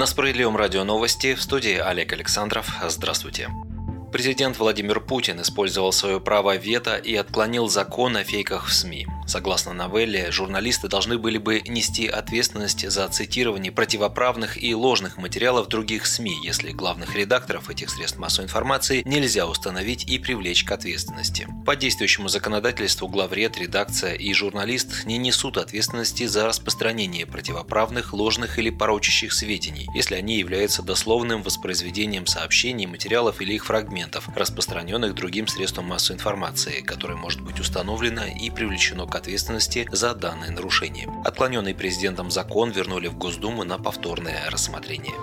На Справедливом радио новости в студии Олег Александров. Здравствуйте. Президент Владимир Путин использовал свое право вето и отклонил закон о фейках в СМИ. Согласно новелле, журналисты должны были бы нести ответственность за цитирование противоправных и ложных материалов других СМИ, если главных редакторов этих средств массовой информации нельзя установить и привлечь к ответственности. По действующему законодательству главред, редакция и журналист не несут ответственности за распространение противоправных, ложных или порочащих сведений, если они являются дословным воспроизведением сообщений, материалов или их фрагментов, распространенных другим средством массовой информации, которое может быть установлено и привлечено к ответственности за данное нарушение. Отклоненный президентом закон вернули в Госдуму на повторное рассмотрение.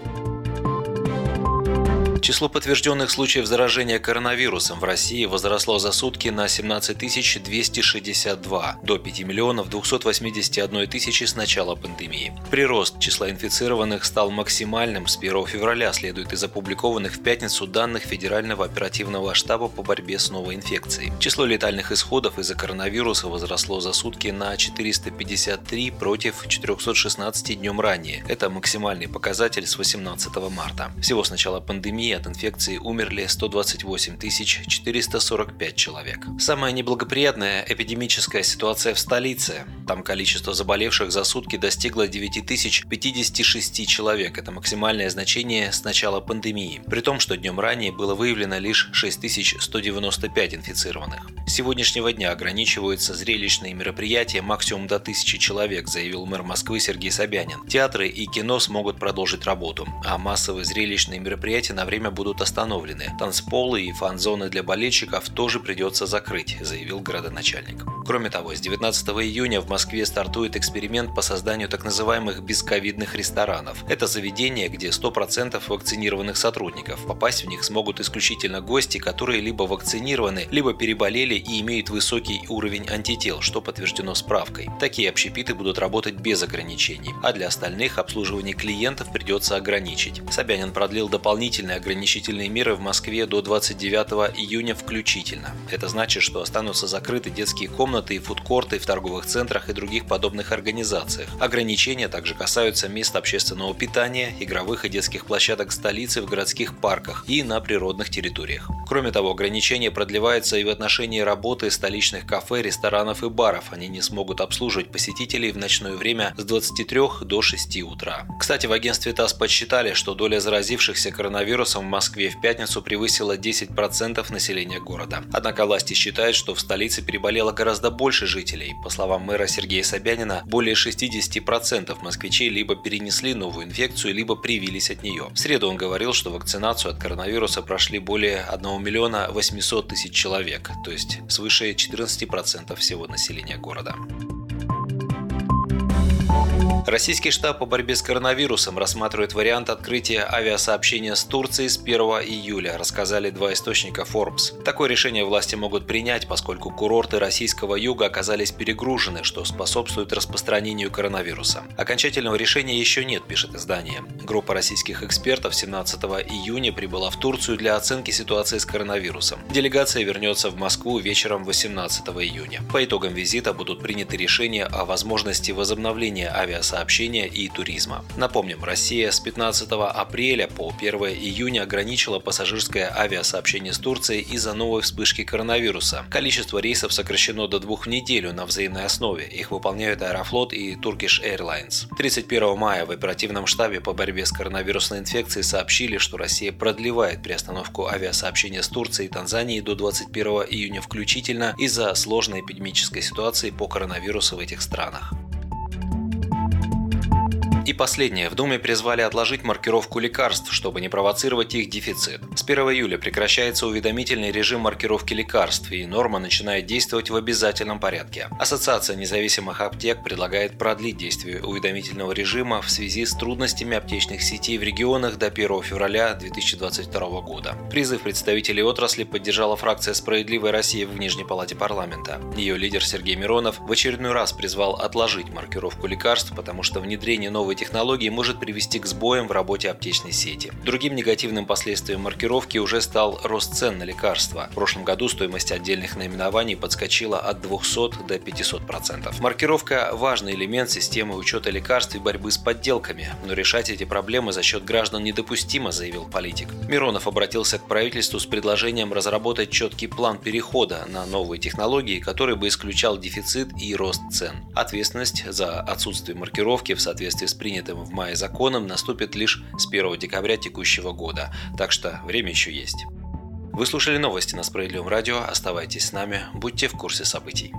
Число подтвержденных случаев заражения коронавирусом в России возросло за сутки на 17 262 до 5 миллионов 281 тысячи с начала пандемии. Прирост числа инфицированных стал максимальным с 1 февраля, следует из опубликованных в пятницу данных Федерального оперативного штаба по борьбе с новой инфекцией. Число летальных исходов из-за коронавируса возросло за сутки на 453 против 416 днем ранее. Это максимальный показатель с 18 марта. Всего с начала пандемии от инфекции умерли 128 445 человек. Самая неблагоприятная эпидемическая ситуация в столице. Там количество заболевших за сутки достигло 9056 человек. Это максимальное значение с начала пандемии. При том, что днем ранее было выявлено лишь 6195 инфицированных. С сегодняшнего дня ограничиваются зрелищные мероприятия максимум до 1000 человек, заявил мэр Москвы Сергей Собянин. Театры и кино смогут продолжить работу, а массовые зрелищные мероприятия на время будут остановлены. Танцполы и фан-зоны для болельщиков тоже придется закрыть, заявил городоначальник. Кроме того, с 19 июня в Москве стартует эксперимент по созданию так называемых бесковидных ресторанов. Это заведения, где 100% вакцинированных сотрудников. Попасть в них смогут исключительно гости, которые либо вакцинированы, либо переболели и имеют высокий уровень антител, что подтверждено справкой. Такие общепиты будут работать без ограничений, а для остальных обслуживание клиентов придется ограничить. Собянин продлил дополнительные ограничительные меры в Москве до 29 июня включительно. Это значит, что останутся закрыты детские комнаты и фудкорты в торговых центрах и других подобных организациях. Ограничения также касаются мест общественного питания, игровых и детских площадок столицы в городских парках и на природных территориях. Кроме того, ограничения продлеваются и в отношении работы столичных кафе, ресторанов и баров. Они не смогут обслуживать посетителей в ночное время с 23 до 6 утра. Кстати, в агентстве ТАСС подсчитали, что доля заразившихся коронавирусом в Москве в пятницу превысила 10% населения города. Однако власти считают, что в столице переболело гораздо больше жителей. По словам мэра Сергея Собянина, более 60% москвичей либо перенесли новую инфекцию, либо привились от нее. В среду он говорил, что вакцинацию от коронавируса прошли более 1 миллиона 800 тысяч человек, то есть свыше 14% всего населения города. Российский штаб по борьбе с коронавирусом рассматривает вариант открытия авиасообщения с Турцией с 1 июля, рассказали два источника Forbes. Такое решение власти могут принять, поскольку курорты российского юга оказались перегружены, что способствует распространению коронавируса. Окончательного решения еще нет, пишет издание. Группа российских экспертов 17 июня прибыла в Турцию для оценки ситуации с коронавирусом. Делегация вернется в Москву вечером 18 июня. По итогам визита будут приняты решения о возможности возобновления авиасообщения сообщения и туризма. Напомним, Россия с 15 апреля по 1 июня ограничила пассажирское авиасообщение с Турцией из-за новой вспышки коронавируса. Количество рейсов сокращено до двух в неделю на взаимной основе. Их выполняют Аэрофлот и Turkish Airlines. 31 мая в оперативном штабе по борьбе с коронавирусной инфекцией сообщили, что Россия продлевает приостановку авиасообщения с Турцией и Танзанией до 21 июня включительно из-за сложной эпидемической ситуации по коронавирусу в этих странах. И последнее. В Думе призвали отложить маркировку лекарств, чтобы не провоцировать их дефицит. С 1 июля прекращается уведомительный режим маркировки лекарств, и норма начинает действовать в обязательном порядке. Ассоциация независимых аптек предлагает продлить действие уведомительного режима в связи с трудностями аптечных сетей в регионах до 1 февраля 2022 года. Призыв представителей отрасли поддержала фракция «Справедливая Россия» в Нижней Палате парламента. Ее лидер Сергей Миронов в очередной раз призвал отложить маркировку лекарств, потому что внедрение новой технологии может привести к сбоям в работе аптечной сети. Другим негативным последствием маркировки уже стал рост цен на лекарства. В прошлом году стоимость отдельных наименований подскочила от 200 до 500 процентов. Маркировка – важный элемент системы учета лекарств и борьбы с подделками, но решать эти проблемы за счет граждан недопустимо, заявил политик. Миронов обратился к правительству с предложением разработать четкий план перехода на новые технологии, который бы исключал дефицит и рост цен. Ответственность за отсутствие маркировки в соответствии с принятым в мае законом наступит лишь с 1 декабря текущего года, так что время еще есть. Вы слушали новости на Справедливом радио. Оставайтесь с нами, будьте в курсе событий.